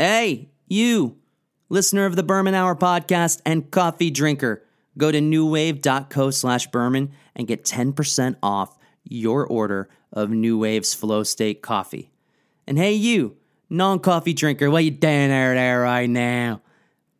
Hey, you, listener of the Berman Hour podcast and coffee drinker, go to noowave.co slash Berman and get 10% off your order of NooWave's Flow State coffee. And hey, you, non coffee drinker, what you doing out there right now?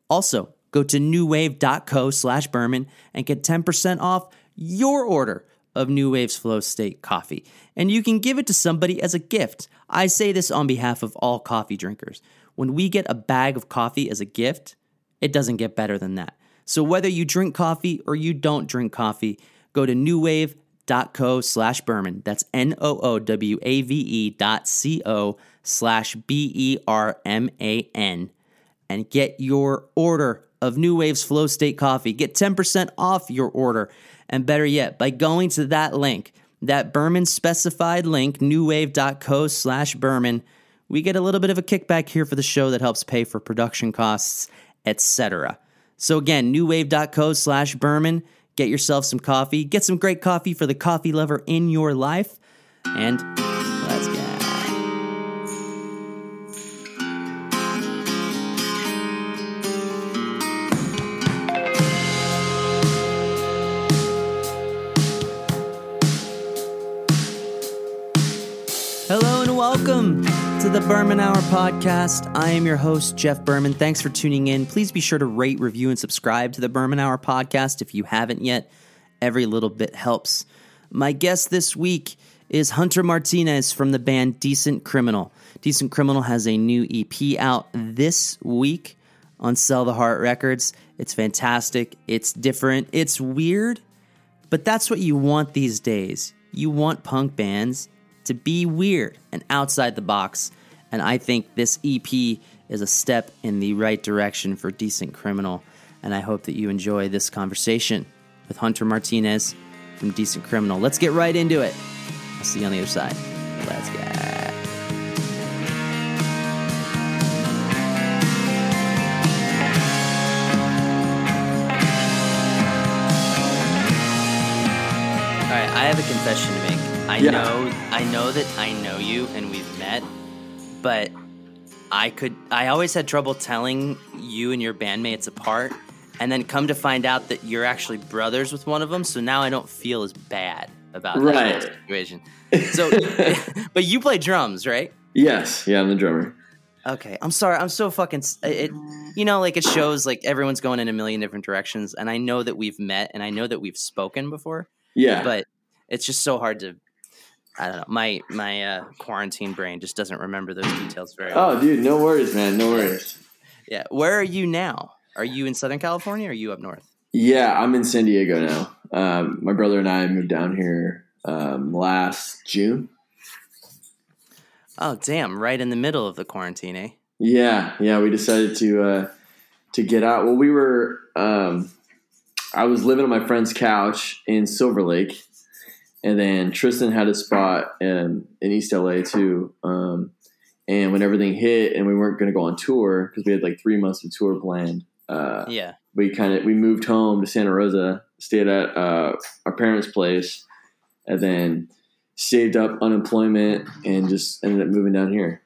Also, go to noowave.co slash Berman and get 10% off your order of NooWave's Flow State coffee. And you can give it to somebody as a gift. I say this on behalf of all coffee drinkers. When we get a bag of coffee as a gift, it doesn't get better than that. So whether you drink coffee or you don't drink coffee, go to noowave.co slash Berman. That's N O O W A V E dot C O slash B E R M A N and get your order of NooWave's Flow State coffee. Get 10% off your order. And better yet, by going to that link, that Berman specified link, noowave.co slash Berman, we get a little bit of a kickback here for the show that helps pay for production costs, etc. So again, noowave.co slash Berman, get yourself some coffee, get some great coffee for the coffee lover in your life, and to the Berman Hour podcast. I am your host, Jeff Berman. Thanks for tuning in. Please be sure to rate, review, and subscribe to the Berman Hour podcast if you haven't yet. Every little bit helps. My guest this week is Hunter Martinez from the band Decent Criminal. Decent Criminal has a new EP out this week on Sell the Heart Records. It's fantastic, it's different, it's weird, but that's what you want these days. You want punk bands to be weird and outside the box. And I think this EP is a step in the right direction for Decent Criminal. And I hope that you enjoy this conversation with Hunter Martinez from Decent Criminal. Let's get right into it. I'll see you on the other side. Let's go. All right, I have a confession to make. I Yeah. know I know that I know you and we've met, but I could I always had trouble telling you and your bandmates apart and then come to find out that you're actually brothers with one of them, so now I don't feel as bad about that Right. whole situation. So but you play drums, right? Yes, yeah, I'm the drummer. Okay, I'm sorry. I'm so fucking. It, you know, like it shows like everyone's going in a million different directions, and I know that we've met, and I know that we've spoken before, Yeah, but it's just so hard to. I don't know. My my uh, quarantine brain just doesn't remember those details very well. oh, dude, no worries, man, no worries. Yeah. Where are you now? Are you in Southern California or are you up north? Yeah, I'm in San Diego now. Um, my brother and I moved down here um, last June. Oh, damn! Right in the middle of the quarantine, eh? Yeah, yeah, we decided to uh, to get out. Well, we were. Um, I was living on my friend's couch in Silver Lake, and then Tristan had a spot in, in East LA too. Um, and when everything hit, and we weren't going to go on tour because we had like three months of tour planned. Uh, Yeah. we kind of we moved home to Santa Rosa, stayed at uh, our parents' place, and then saved up unemployment and just ended up moving down here.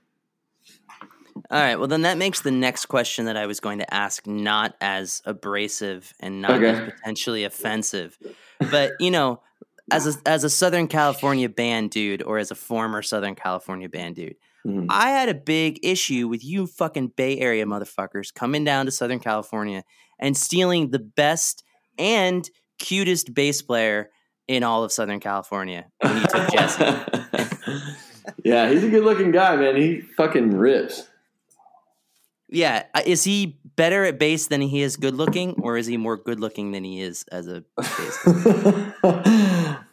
All right. Well, then that makes the next question that I was going to ask not as abrasive and not Okay. as potentially offensive, but you know, as a as a Southern California band dude, or as a former Southern California band dude, Mhm. I had a big issue with you fucking Bay Area motherfuckers coming down to Southern California and stealing the best and cutest bass player in all of Southern California when you took Jesse. yeah, he's a good looking guy, man. He fucking rips. Yeah, uh, is he better at bass than he is good looking, or is he more good looking than he is as a bass?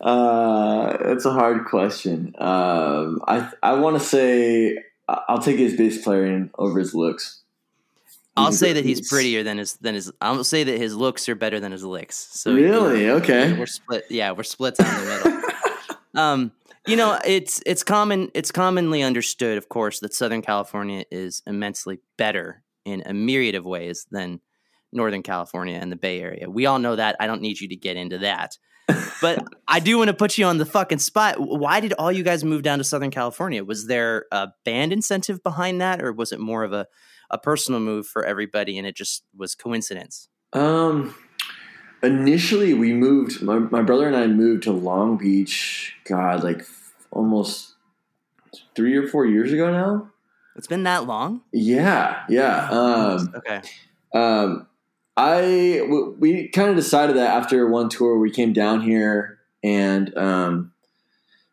uh, that's a hard question. Um, I I want to say I'll take his bass playing over his looks. I'll He's say that he's prettier than his than his. I'll say that his looks are better than his licks. So really okay. we're split. Yeah, we're split down the middle. um, you know, it's it's common it's commonly understood, of course, that Southern California is immensely better in a myriad of ways than Northern California and the Bay Area. We all know that. I don't need you to get into that. But I do want to put you on the fucking spot. Why did all you guys move down to Southern California? Was there a band incentive behind that, or was it more of a a personal move for everybody and it just was coincidence? Um, initially we moved. My my brother and I moved to Long Beach. God, like almost three or four years ago now. It's been that long. Yeah, yeah. Um, okay. um, I w- we kind of decided that after one tour, we came down here and um,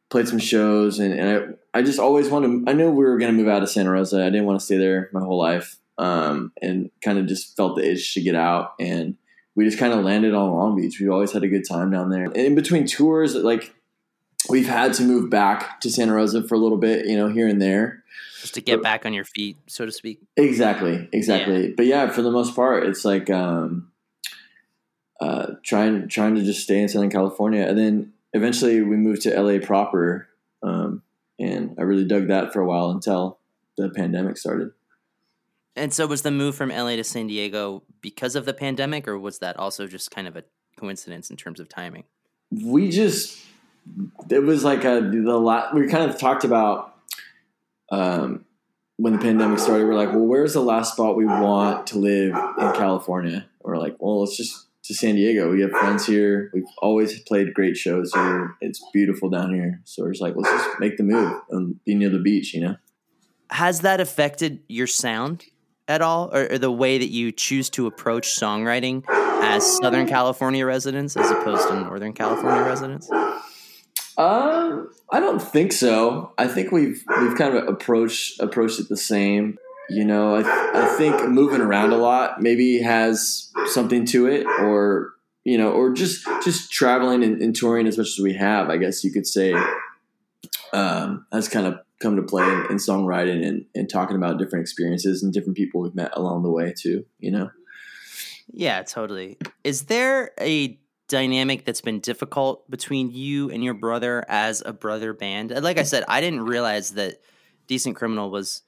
played some shows, and, and I I just always wanted. I knew we were going to move out of Santa Rosa. I didn't want to stay there my whole life, um, and kind of just felt the itch to get out. And we just kind of landed on Long Beach. We always had a good time down there. And in between tours, like we've had to move back to Santa Rosa for a little bit, you know, here and there. Just to get back on your feet, so to speak. Exactly, exactly. Yeah. But yeah, for the most part, it's like um, uh, trying trying to just stay in Southern California, and then eventually we moved to LA proper, um, and I really dug that for a while until the pandemic started. And so, was the move from LA to San Diego because of the pandemic, or was that also just kind of a coincidence in terms of timing? We just it was like a the lot. We kind of talked about um, when the pandemic started, we're like, well, where's the last spot we want to live in California? We're like, well, let's just to San Diego. We have friends here. We've always played great shows here. It's beautiful down here. So we're just like, let's just make the move and be near the beach, you know? Has that affected your sound at all or, or the way that you choose to approach songwriting as Southern California residents as opposed to Northern California residents? Um, I don't think so. I think we've we've kind of approached approached it the same. You know, I, I think moving around a lot maybe has something to it, or you know, or just just traveling and, and touring as much as we have. I guess you could say um, has kind of come to play in, in songwriting and, and talking about different experiences and different people we've met along the way too. You know. Yeah, totally. Is there a dynamic that's been difficult between you and your brother as a brother band? Like I said, I didn't realize that Decent Criminal was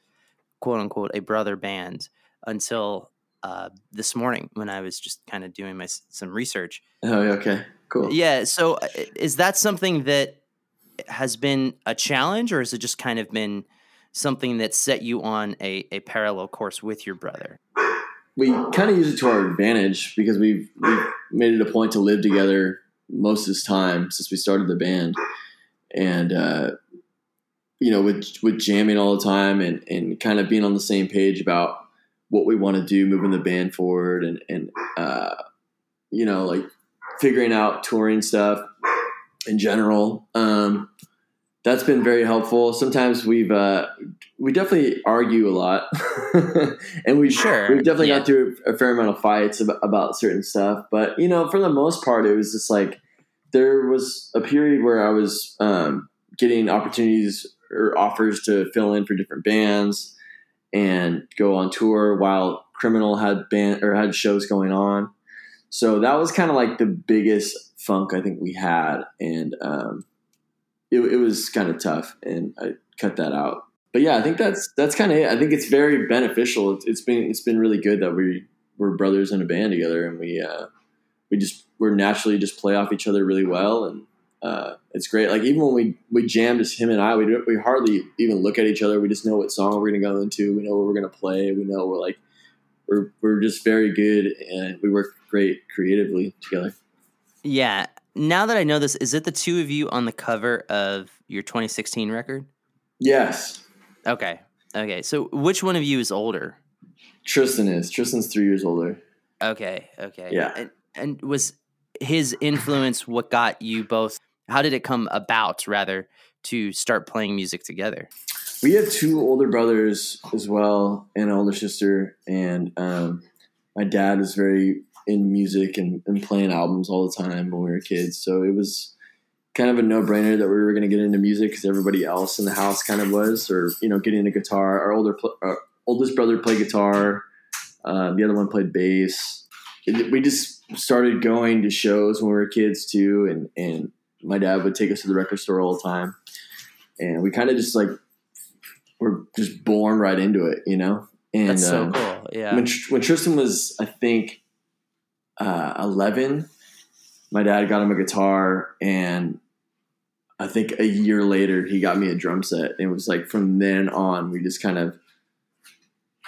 quote unquote a brother band until uh, this morning when I was just kind of doing my some research. Oh, okay, cool. Yeah. So, uh, is that something that has been a challenge, or has it just kind of been something that set you on a, a parallel course with your brother? We kind of use it to our advantage because we've, we've made it a point to live together most of this time since we started the band. And, uh, you know, with, with jamming all the time and, and kind of being on the same page about what we want to do, moving the band forward and, and, uh, you know, like figuring out touring stuff in general. Um, that's been very helpful. Sometimes we've uh, we definitely argue a lot, and we sure we've definitely yeah. got through a fair amount of fights about, about certain stuff. But you know, for the most part, it was just like there was a period where I was um, getting opportunities or offers to fill in for different bands and go on tour while Criminal had band or had shows going on. So that was kind of like the biggest funk I think we had, and um, it, it was kind of tough, and I cut that out. But yeah, I think that's that's kind of it. I think it's very beneficial. It's, it's been it's been really good that we we're brothers in a band together, and we uh, we just we're naturally just play off each other really well, and uh, it's great. Like even when we we jam, just him and I, we we hardly even look at each other. We just know what song we're gonna go into. We know what we're gonna play. We know we're like we're we're just very good, and we work great creatively together. Yeah, now that I know this, is it the two of you on the cover of your 2016 record? Yes. Okay. Okay. So which one of you is older? Tristan is. Tristan's three years older. Okay. Okay. Yeah. And, and was his influence what got you both? How did it come about, rather, to start playing music together? We have two older brothers as well, and an older sister, and um, my dad is very in music and, and playing albums all the time when we were kids. So it was kind of a no brainer that we were going to get into music because everybody else in the house kind of was, or you know, getting a guitar. Our older, our oldest brother played guitar. Uh, the other one played bass. We just started going to shows when we were kids too, and and my dad would take us to the record store all the time, and we kind of just like were just born right into it, you know. And That's so um, cool. Yeah. When, when Tristan was, I think, uh, 11, my dad got him a guitar, and I think a year later he got me a drum set. And it was like from then on, we just kind of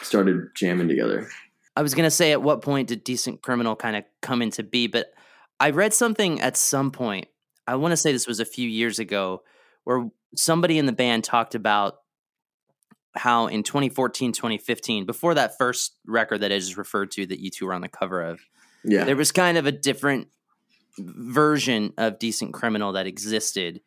started jamming together. I was gonna say, at what point did Decent Criminal kind of come into be? But I read something at some point. I want to say this was a few years ago, where somebody in the band talked about how in 2014, 2015, before that first record that I just referred to that you two were on the cover of, Yeah. there was kind of a different version of Decent Criminal that existed.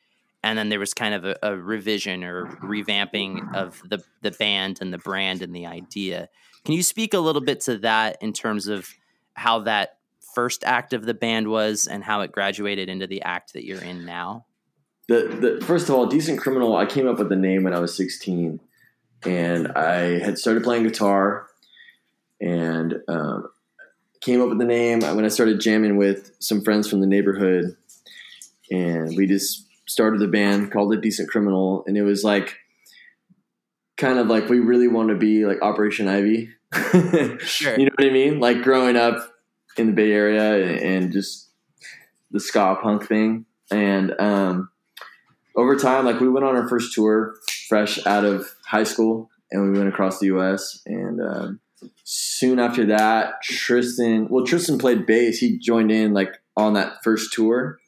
And then there was kind of a, a revision or revamping of the, the band and the brand and the idea. Can you speak a little bit to that in terms of how that first act of the band was and how it graduated into the act that you're in now? the, the first of all, decent criminal. I came up with the name when I was 16, and I had started playing guitar, and um, came up with the name when I started jamming with some friends from the neighborhood, and we just started the band called it Decent Criminal, and it was like kind of like we really want to be like Operation Ivy. Sure. You know what I mean? Like growing up in the Bay Area and, and just the ska punk thing. And um, over time, like we went on our first tour fresh out of high school and we went across the US. And um, soon after that, Tristan, well, Tristan played bass. He joined in like on that first tour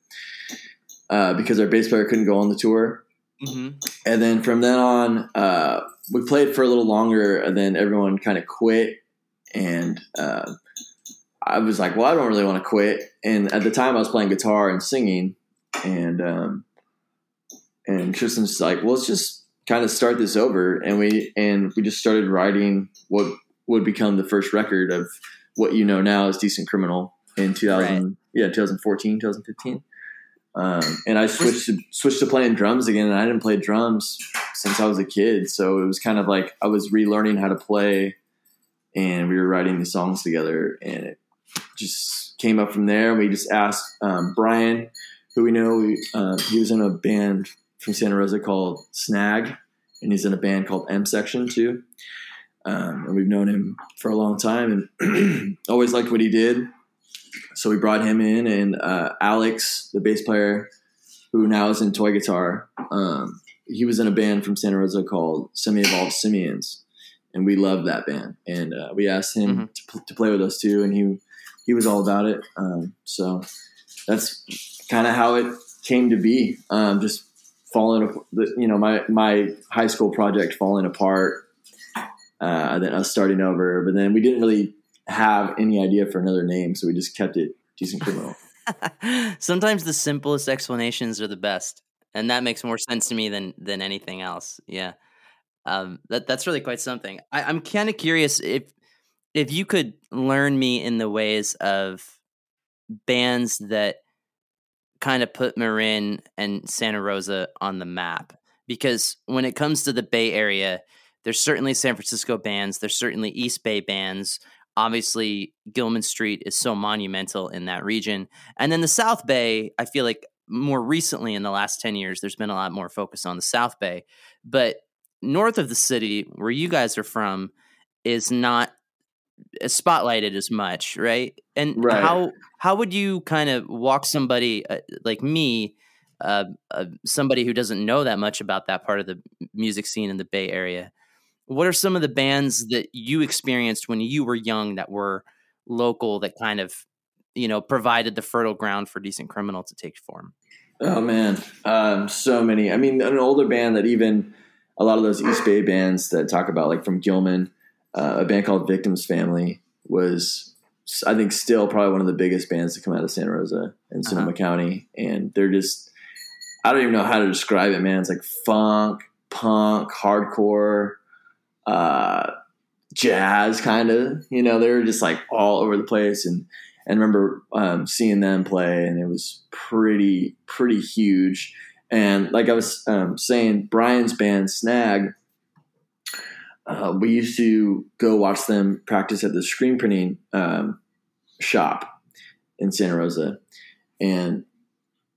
uh, because our bass player couldn't go on the tour. Mm-hmm. And then from then on, uh, we played for a little longer, and then everyone kind of quit. And uh, I was like, "Well, I don't really want to quit." And at the time, I was playing guitar and singing, and um, and Tristan's like, "Well, let's just kind of start this over." And we and we just started writing what would become the first record of what you know now as Decent Criminal in 2000, yeah, 2014, 2015. Um, and I switched to, switched to playing drums again, and I didn't play drums since I was a kid. So it was kind of like I was relearning how to play, and we were writing the songs together, and it just came up from there. We just asked um, Brian, who we know, we, uh, he was in a band from Santa Rosa called Snag, and he's in a band called M Section too. Um, and we've known him for a long time, and always liked what he did so we brought him in, and uh, Alex, the bass player, who now is in toy guitar, um, he was in a band from Santa Rosa called Semi Evolved Simians, and we loved that band. And uh, we asked him Mhm. to, pl- to play with us too, and he he was all about it. Um, so that's kind of how it came to be. Um, just falling, you know, my my high school project falling apart. Uh, then us starting over, but then we didn't really have any idea for another name, so we just kept it decent criminal. Sometimes the simplest explanations are the best, and that makes more sense to me than than anything else. Yeah, um, that that's really quite something. I, I'm kind of curious if if you could learn me in the ways of bands that kind of put Marin and Santa Rosa on the map, because when it comes to the Bay Area, there's certainly San Francisco bands, there's certainly East Bay bands. Obviously, Gilman Street is so monumental in that region. And then the South Bay, I feel like more recently in the last 10 years, there's been a lot more focus on the South Bay. But north of the city, where you guys are from, is not as spotlighted as much, right? And Right. how how would you kind of walk somebody uh, like me, uh, uh, somebody who doesn't know that much about that part of the music scene in the Bay Area? What are some of the bands that you experienced when you were young that were local that kind of you know provided the fertile ground for decent criminal to take form? Oh man, um, so many. I mean, an older band that even a lot of those East Bay bands that talk about, like from Gilman, uh, a band called Victims Family was, I think, still probably one of the biggest bands to come out of Santa Rosa and Sonoma County, and they're just, I don't even know how to describe it, man. It's like funk, punk, hardcore, uh, jazz, kind of. You know, they were just like all over the place, and and remember um, seeing them play, and it was pretty pretty huge. And like I was um, saying, Brian's band Snag, uh, we used to go watch them practice at the screen printing um, shop in Santa Rosa, and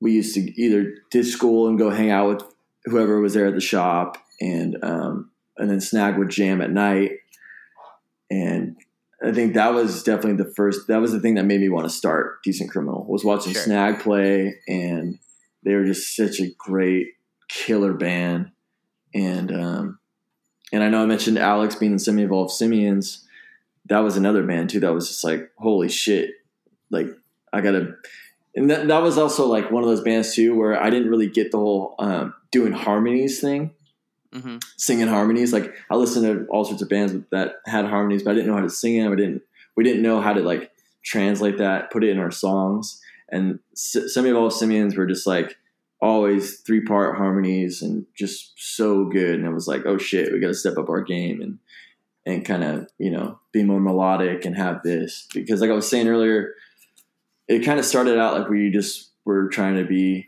we used to either ditch school and go hang out with whoever was there at the shop, and um, and then Snag would jam at night, and I think that was definitely the first. That was the thing that made me want to start Decent Criminal was watching Sure. Snag play, and they were just such a great killer band, and um, and I know I mentioned Alex being in Semi Evolved Simians. That was another band too. That was just like holy shit. Like I gotta, and that that was also like one of those bands too where I didn't really get the whole um, doing harmonies thing. Mm-hmm. Singing harmonies, like I listened to all sorts of bands that had harmonies, but I didn't know how to sing them. I didn't. We didn't know how to like translate that, put it in our songs. And Semi Evolved Simians were just like always three part harmonies and just so good. And I was like, oh shit, we got to step up our game and and kind of you know be more melodic and have this because like I was saying earlier, it kind of started out like we just were trying to be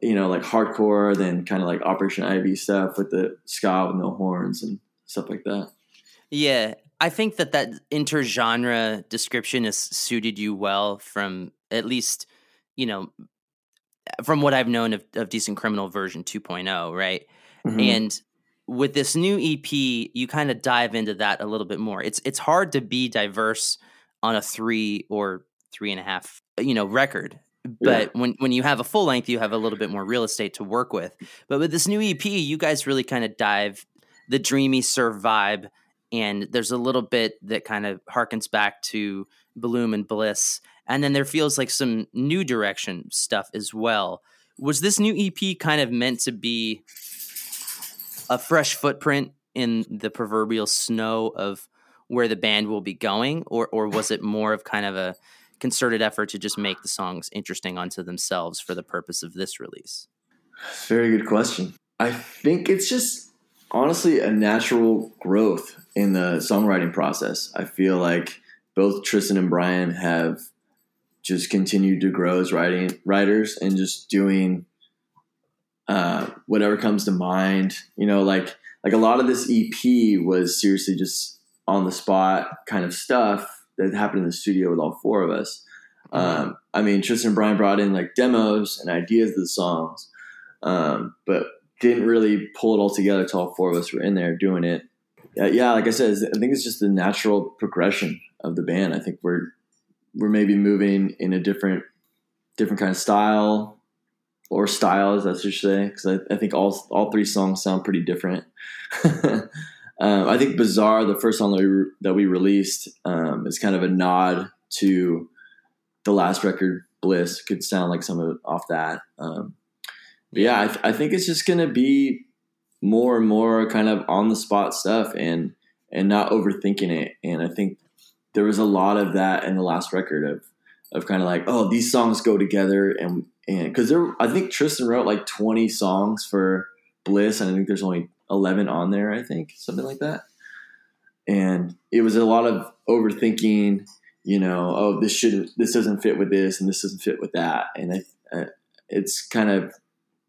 you know like hardcore, then kind of like Operation Ivy stuff with the ska with no horns and stuff like that. Yeah, I think that that intergenre description has suited you well from at least, you know, from what I've known of, of Decent Criminal version 2.0, right? Mm-hmm. And with this new EP, you kind of dive into that a little bit more. It's it's hard to be diverse on a three or three and a half, you know, record. But yeah. when when you have a full length, you have a little bit more real estate to work with. But with this new EP, you guys really kind of dive the dreamy surf vibe, and there's a little bit that kind of harkens back to Bloom and Bliss and then there feels like some new direction stuff as well. Was this new EP kind of meant to be a fresh footprint in the proverbial snow of where the band will be going, or or was it more of kind of a concerted effort to just make the songs interesting unto themselves for the purpose of this release? Very good question. I think it's just honestly a natural growth in the songwriting process. I feel like both Tristan and Brian have just continued to grow as writing writers and just doing uh, whatever comes to mind. You know, like like a lot of this EP was seriously just on the spot kind of stuff that happened in the studio with all four of us. Um, I mean, Tristan and Brian brought in like demos and ideas of the songs, um, but didn't really pull it all together until all four of us were in there doing it. Yeah, yeah, like I said, I think it's just the natural progression of the band. I think we're we're maybe moving in a different different kind of style or styles, I should say, because I, I, think all all three songs sound pretty different. um, I think "Bizarre," the first song that we re- that we released, um, is kind of a nod to the last record, "Bliss." Could sound like some of off that. Um, but yeah, I, th- I think it's just gonna be more and more kind of on the spot stuff and and not overthinking it. And I think there was a lot of that in the last record of of kind of like oh these songs go together and and because there I think Tristan wrote like 20 songs for Bliss and I think there's only 11 on there I think something like that and it was a lot of overthinking you know oh this shouldn't this doesn't fit with this and this doesn't fit with that and I, uh, it's kind of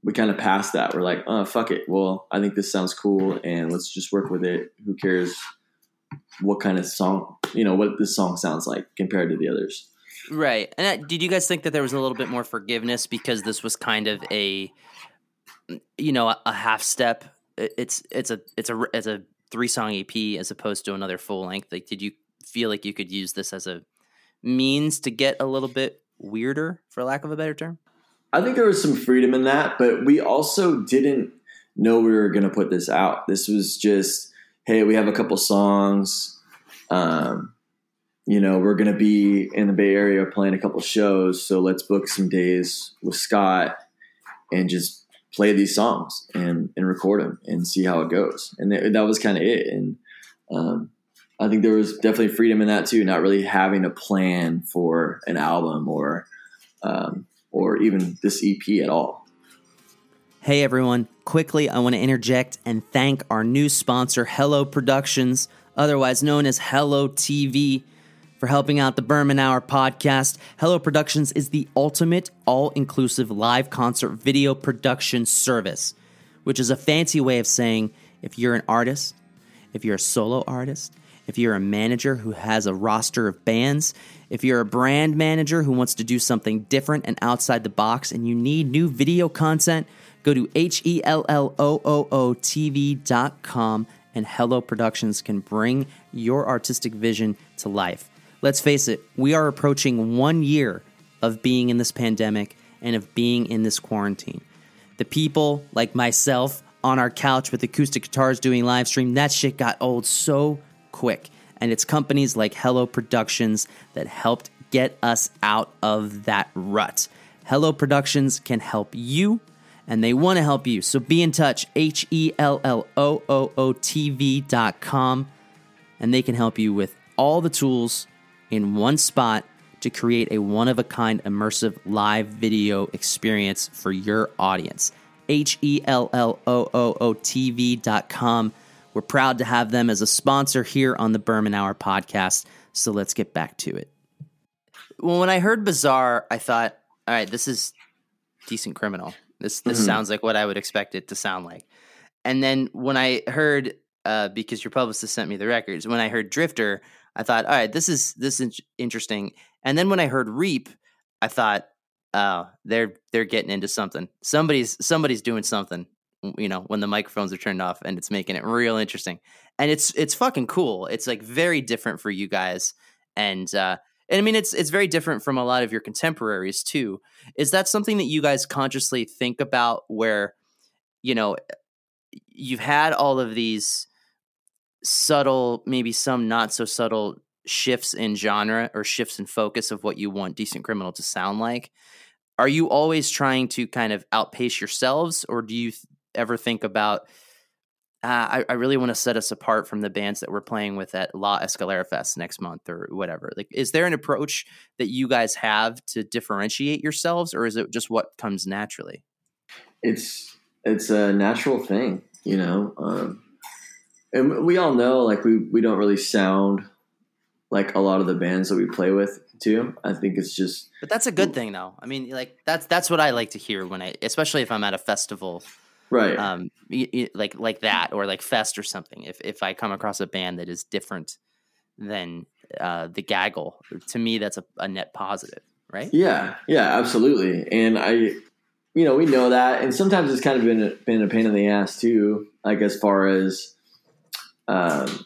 we kind of passed that we're like oh fuck it well I think this sounds cool and let's just work with it who cares what kind of song, you know, what this song sounds like compared to the others. Right. And did you guys think that there was a little bit more forgiveness because this was kind of a, you know, a half step? It's it's a it's a it's a three song EP as opposed to another full length. Like, did you feel like you could use this as a means to get a little bit weirder, for lack of a better term? I think there was some freedom in that, but we also didn't know we were going to put this out. This was just hey, we have a couple songs. Um, you know, we're going to be in the Bay Area playing a couple shows, so let's book some days with Scott and just play these songs and, and record them and see how it goes. And th- that was kind of it. And um, I think there was definitely freedom in that too, not really having a plan for an album or um, or even this EP at all. Hey everyone, quickly I want to interject and thank our new sponsor, Hellooo Productions, otherwise known as Hellooo TV, for helping out the Berman Hour podcast. Hellooo Productions is the ultimate all inclusive live concert video production service, which is a fancy way of saying if you're an artist, if you're a solo artist, if you're a manager who has a roster of bands, if you're a brand manager who wants to do something different and outside the box and you need new video content, Go to H E L L O O O TV.com and Hellooo Productions can bring your artistic vision to life. Let's face it, we are approaching one year of being in this pandemic and of being in this quarantine. The people like myself on our couch with acoustic guitars doing live stream, that shit got old so quick. And it's companies like Hellooo Productions that helped get us out of that rut. Hellooo Productions can help you and they want to help you. So be in touch. H E L L O O O T V.com. And they can help you with all the tools in one spot to create a one of a kind immersive live video experience for your audience. H E L L O O O T V.com. We're proud to have them as a sponsor here on the Berman Hour podcast. So let's get back to it. Well, when I heard Bizarre, I thought, all right, this is decent criminal. This this Mhm. sounds like what I would expect it to sound like. And then when I heard, uh, because your publicist sent me the records, when I heard Drifter, I thought, all right, this is this is interesting. And then when I heard Reap, I thought, oh, they're they're getting into something. Somebody's somebody's doing something. You know, when the microphones are turned off, and it's making it real interesting. And it's it's fucking cool. It's like very different for you guys, and uh, and I mean, it's it's very different from a lot of your contemporaries too. Is that something that you guys consciously think about? Where you know you've had all of these subtle, maybe some not so subtle shifts in genre or shifts in focus of what you want Decent Criminal to sound like. Are you always trying to kind of outpace yourselves, or do you th- ever think about? Uh, I, I really want to set us apart from the bands that we're playing with at La Escalera Fest next month or whatever. Like, is there an approach that you guys have to differentiate yourselves, or is it just what comes naturally? it's it's a natural thing, you know. Um, and we all know, like we we don't really sound like a lot of the bands that we play with too. I think it's just But that's a good thing, though. I mean, like that's that's what I like to hear when I, especially if I'm at a festival, right. um, y- y- like like that or like fest or something. If if I come across a band that is different than uh, the gaggle, to me that's a, a net positive, right? Yeah, yeah, absolutely. And I, you know, we know that, and sometimes it's kind of been a, been a pain in the ass too. Like as far as, um,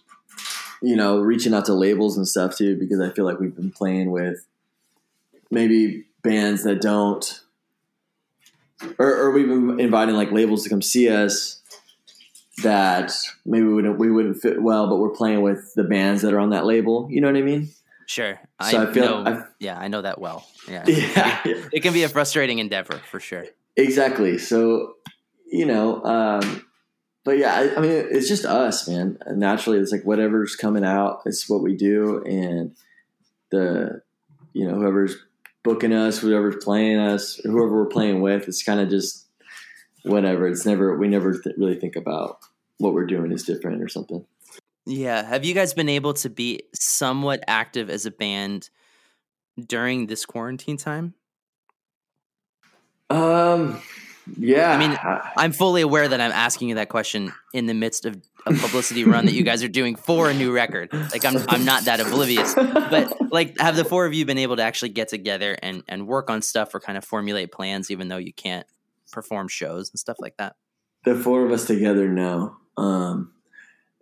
you know, reaching out to labels and stuff too, because I feel like we've been playing with maybe bands that don't, or, or we've been inviting like labels to come see us that maybe we wouldn't we wouldn't fit well, but we're playing with the bands that are on that label. You know what I mean? Sure. So I, feel know, I, yeah, I know that well. Yeah. yeah. It can be a frustrating endeavor for sure. Exactly. So, you know, um, but yeah, I, I mean, it's just us, man. Naturally, it's like whatever's coming out, it's what we do, and the, you know, whoever's booking us, whoever's playing us, whoever we're playing with, it's kind of just whatever. It's never we never th- really think about what we're doing is different or something. Yeah. Have you guys been able to be somewhat active as a band during this quarantine time? Um, yeah. I mean, I'm fully aware that I'm asking you that question in the midst of a publicity run that you guys are doing for a new record. Like I'm I'm not that oblivious. But like have the four of you been able to actually get together and and work on stuff or kind of formulate plans even though you can't perform shows and stuff like that? the four of us together no um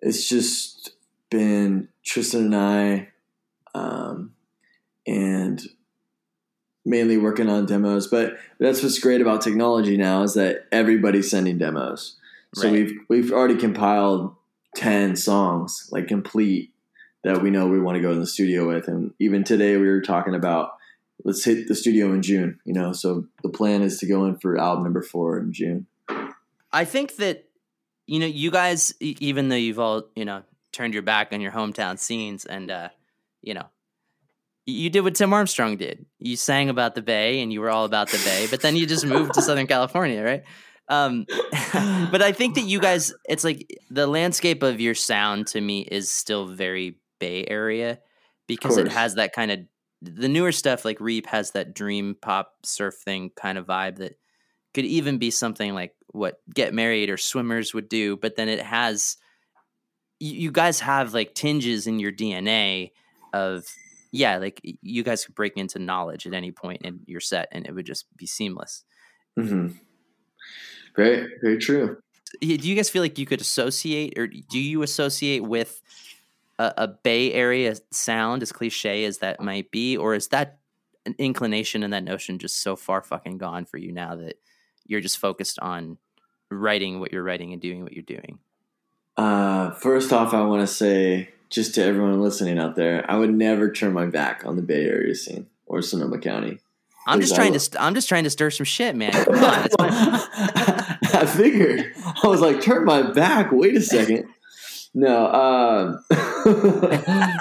it's just been tristan and i um and mainly working on demos but that's what's great about technology now is that everybody's sending demos. So Right. we've we've already compiled 10 songs like complete that we know we want to go in the studio with. And even today we were talking about let's hit the studio in june you know so the plan is to go in for album number four in june. I think that you know you guys even though you've all, you know, turned your back on your hometown scenes and uh, you know, you did what Tim Armstrong did. You sang about the Bay and you were all about the Bay, but then you just moved to Southern California, right? Um, but I think that you guys, it's like the landscape of your sound to me is still very Bay Area because it has that kind of the newer stuff like Reap has that dream pop surf thing kind of vibe that could even be something like what Get Married or Swimmers would do, but then it has you, you guys have like tinges in your DNA of yeah, like you guys could break into knowledge at any point in your set and it would just be seamless. hmm Very, very true. Do you guys feel like you could associate or do you associate with a, a Bay Area sound, as cliche as that might be, or is that an inclination and that notion just so far fucking gone for you now that you're just focused on writing what you're writing and doing what you're doing? Uh, first off, I want to say just to everyone listening out there, I would never turn my back on the Bay Area scene or Sonoma County. I'm just trying to. St- I'm just trying to stir some shit, man. Come on. I figured. I was like, turn my back. Wait a second. No. Uh,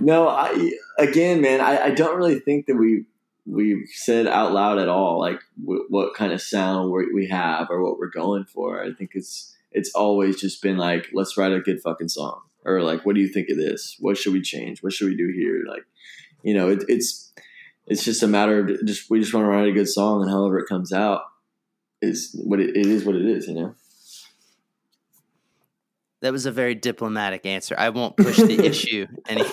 no. I again, man. I, I don't really think that we we said out loud at all like w- what kind of sound we have or what we're going for. I think it's it's always just been like, let's write a good fucking song, or like, what do you think of this? What should we change? What should we do here? Like, you know, it, it's it's just a matter of just we just want to write a good song, and however it comes out is what it, it is. What it is, you know. That was a very diplomatic answer. I won't push the issue any,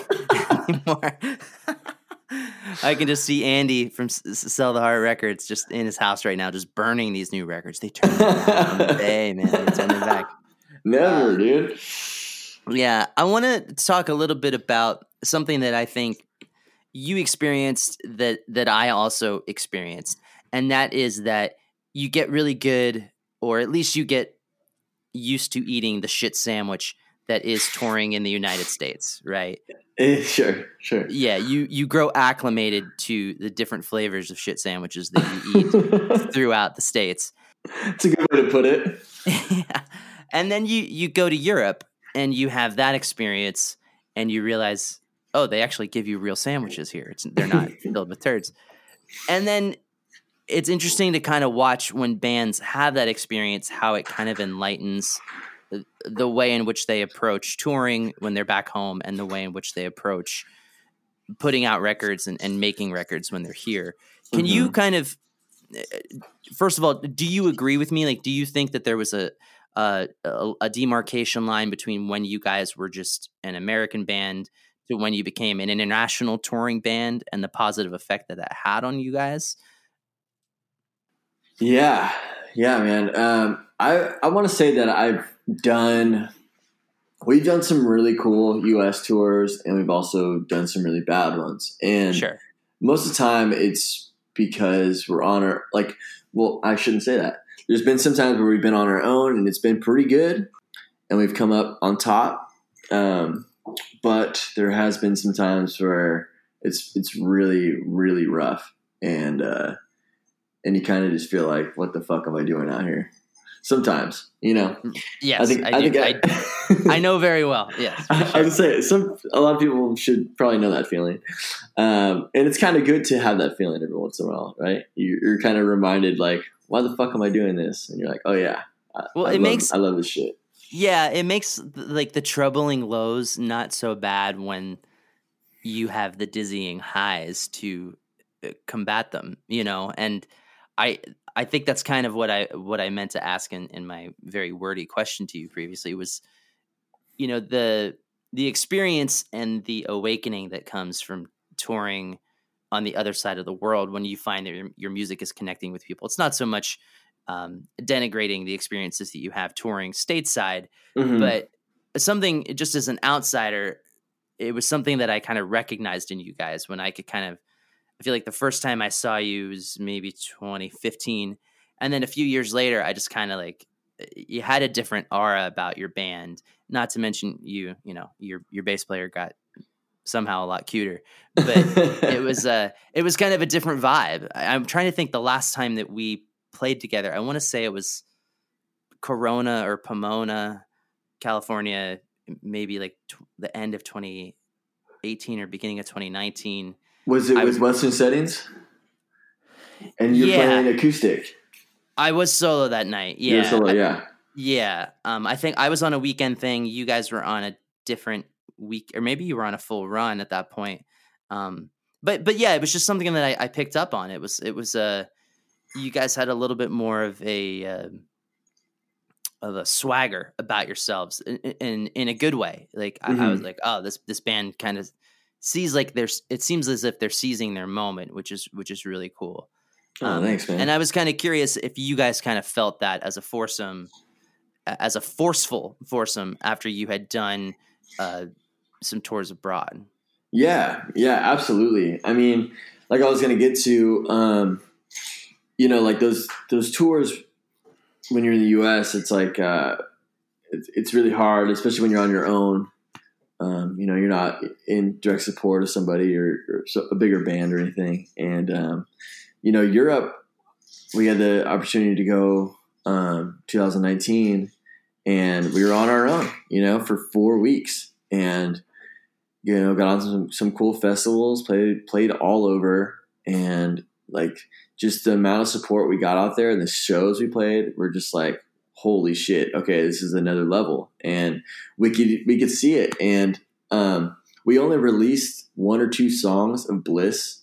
anymore. I can just see Andy from Sell the Heart Records just in his house right now, just burning these new records. They turn them back the day, man. They turn them back. Never, uh, dude. Yeah, I want to talk a little bit about something that I think you experienced that that I also experienced, and that is that you get really good, or at least you get used to eating the shit sandwich that is touring in the United States, right? Eh, sure, sure. Yeah, you you grow acclimated to the different flavors of shit sandwiches that you eat throughout the states. It's a good way to put it. yeah. And then you you go to Europe and you have that experience and you realize, oh, they actually give you real sandwiches here. It's they're not filled with turds. And then it's interesting to kind of watch when bands have that experience how it kind of enlightens the way in which they approach touring when they're back home and the way in which they approach putting out records and, and making records when they're here. Can mm-hmm. you kind of, eh, first of all, do you agree with me? Like, do you think that there was a, a, a demarcation line between when you guys were just an American band to when you became an international touring band and the positive effect that that had on you guys? Yeah, yeah, man. Um, I I want to say that I've done we've done some really cool US tours and we've also done some really bad ones. And sure. most of the time it's because we're on our like well, I shouldn't say that. There's been some times where we've been on our own and it's been pretty good and we've come up on top. Um, but there has been some times where it's it's really, really rough and uh and you kind of just feel like, what the fuck am I doing out here? Sometimes, you know. Yes, I think I, I think I, I, know very well. Yes, sure. I would say some a lot of people should probably know that feeling, um, and it's kind of good to have that feeling every once in a while, right? You, you're kind of reminded, like, why the fuck am I doing this? And you're like, oh yeah, well, it love, makes I love this shit. Yeah, it makes like the troubling lows not so bad when you have the dizzying highs to uh, combat them, you know, and I I think that's kind of what I what I meant to ask in, in my very wordy question to you previously was, you know, the the experience and the awakening that comes from touring on the other side of the world when you find that your, your music is connecting with people. It's not so much um, denigrating the experiences that you have touring stateside, mm-hmm. but something just as an outsider, it was something that I kind of recognized in you guys when I could kind of I feel like the first time I saw you was maybe 2015, and then a few years later, I just kind of like you had a different aura about your band. Not to mention you, you know, your your bass player got somehow a lot cuter, but it was uh it was kind of a different vibe. I, I'm trying to think the last time that we played together. I want to say it was Corona or Pomona, California, maybe like t- the end of 2018 or beginning of 2019 was it with Western settings? And you're yeah. playing acoustic. I was solo that night. Yeah. solo, yeah. yeah. Um, I think I was on a weekend thing. You guys were on a different week, or maybe you were on a full run at that point. Um, but but yeah, it was just something that I, I picked up on. It was it was uh, you guys had a little bit more of a uh, of a swagger about yourselves in in, in a good way. Like mm-hmm. I, I, was mm-hmm. like, oh, this this band kind of sees like there's it seems as if they're seizing their moment, which is which is really cool. Oh, um, thanks, man. And I was kind of curious if you guys kind of felt that as a foursome, as a forceful foursome after you had done uh, some tours abroad. Yeah, yeah, absolutely. I mean, like I was going to get to, um, you know, like those those tours when you're in the U.S., it's like uh, it's, it's really hard, especially when you're on your own. Um, you know, you're not in direct support of somebody or, or a bigger band or anything. And um, you know, Europe, we had the opportunity to go um, 2019, and we were on our own. You know, for four weeks, and you know, got on some some cool festivals, played played all over, and like just the amount of support we got out there and the shows we played were just like holy shit okay this is another level. And we could we could see it. And um, we only released one or two songs of bliss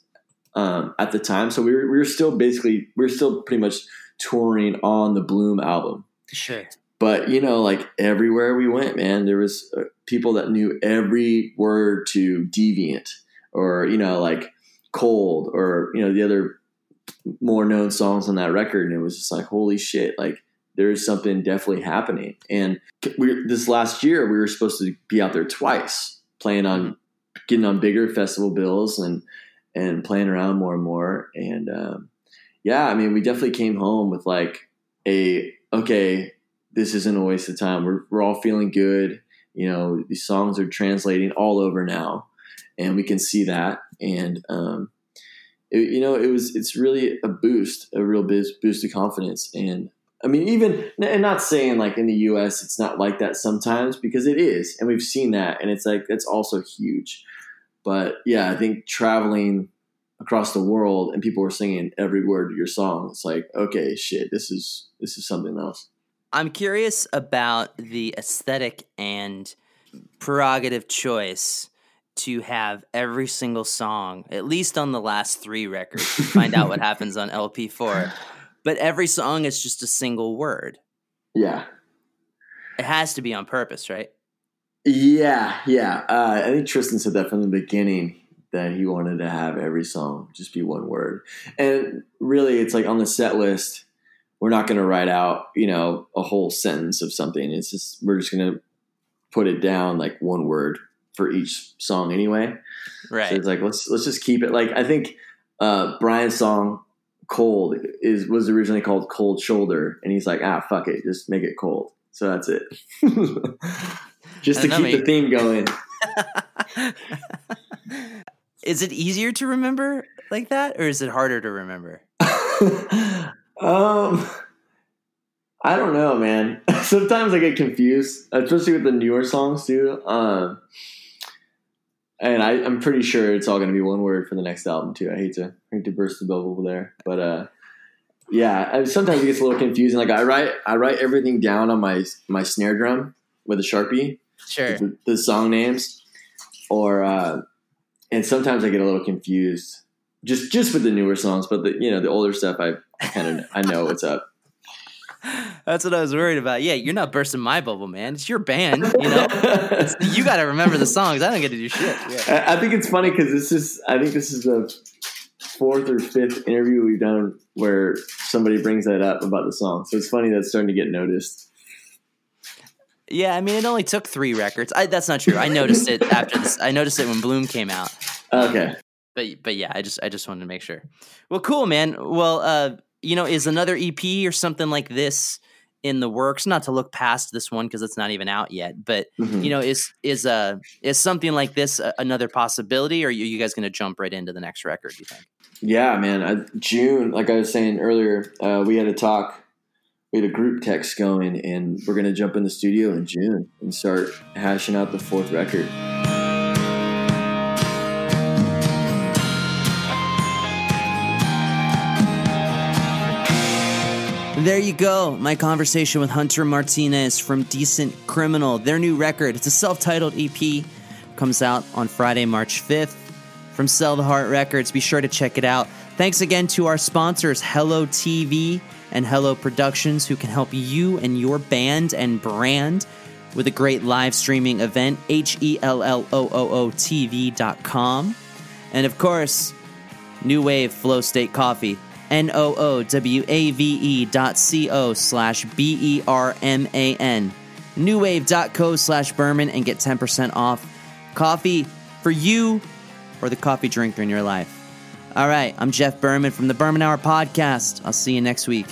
um, at the time. So we were, we were still basically we were still pretty much touring on the bloom album. Sure but you know like everywhere we went man there was uh, people that knew every word to deviant or you know like cold or you know the other more known songs on that record. And it was just like holy shit like there's something definitely happening. And we this last year we were supposed to be out there twice playing on getting on bigger festival bills and and playing around more and more. And um, yeah i mean we definitely came home with like a okay this isn't a waste of time we're, we're all feeling good you know these songs are translating all over now and we can see that and um, it, you know, it was it's really a boost, a real boost of confidence. And I mean, even and not saying like in the U.S. it's not like that sometimes because it is, and we've seen that, and it's like that's also huge. But yeah, I think traveling across the world and people were singing every word of your song. It's like, okay, shit, this is this is something else. I'm curious about the aesthetic and prerogative choice to have every single song, at least on the last three records, find out what happens on LP4. But every song is just a single word. Yeah. It has to be on purpose, right? Yeah, yeah. Uh, I think Tristan said that from the beginning that he wanted to have every song just be one word. And really, it's like on the set list, we're not going to write out, you know, a whole sentence of something. It's just, we're just going to put it down like one word for each song anyway. Right. So it's like let's let's just keep it like I think uh, Brian's song "Cold" is was originally called "Cold Shoulder," and he's like, ah, fuck it, just make it cold. So that's it. just to keep the theme going. is it easier to remember like that, or is it harder to remember? um. I don't know, man. Sometimes I get confused, especially with the newer songs too. Um, and I, am pretty sure it's all going to be one word for the next album too. I hate to I hate to burst the bubble there, but uh, yeah. I, sometimes it gets a little confusing. Like I write I write everything down on my my snare drum with a sharpie. Sure. The, the song names, or uh, and sometimes I get a little confused just just with the newer songs, but the you know the older stuff I kind of I know what's up. That's what I was worried about. Yeah, you're not bursting my bubble, man. It's your band, you know. you got to remember the songs. I don't get to do shit. Yeah. I think it's funny because this is. I think this is the fourth or fifth interview we've done where somebody brings that up about the song. So it's funny that's starting to get noticed. Yeah, I mean, it only took three records. I, that's not true. I noticed it after this. I noticed it when Bloom came out. Okay. But but yeah, I just I just wanted to make sure. Well, cool, man. Well, uh, you know, is another EP or something like this in the works? Not to look past this one because it's not even out yet, but mm-hmm. you know, is is uh is something like this a, another possibility, or are you, you guys going to jump right into the next record? Do you think? Yeah, man. I, June, like I was saying earlier, uh, we had a talk. We had a group text going, and we're going to jump in the studio in June and start hashing out the fourth record. There you go. My conversation with Hunter Martinez from Decent Criminal. Their new record, it's a self titled EP, comes out on Friday, March 5th from Sell the Heart Records. Be sure to check it out. Thanks again to our sponsors, Hellooo TV and Hellooo Productions, who can help you and your band and brand with a great live streaming event, H L L O O O TV.com. And of course, NooWave Flow State Coffee N O O W A V E dot C O slash B E R M A N. NooWave.co slash Berman and get 10% off coffee for you or the coffee drinker in your life. All right, I'm Jeff Berman from the Berman Hour Podcast. I'll see you next week.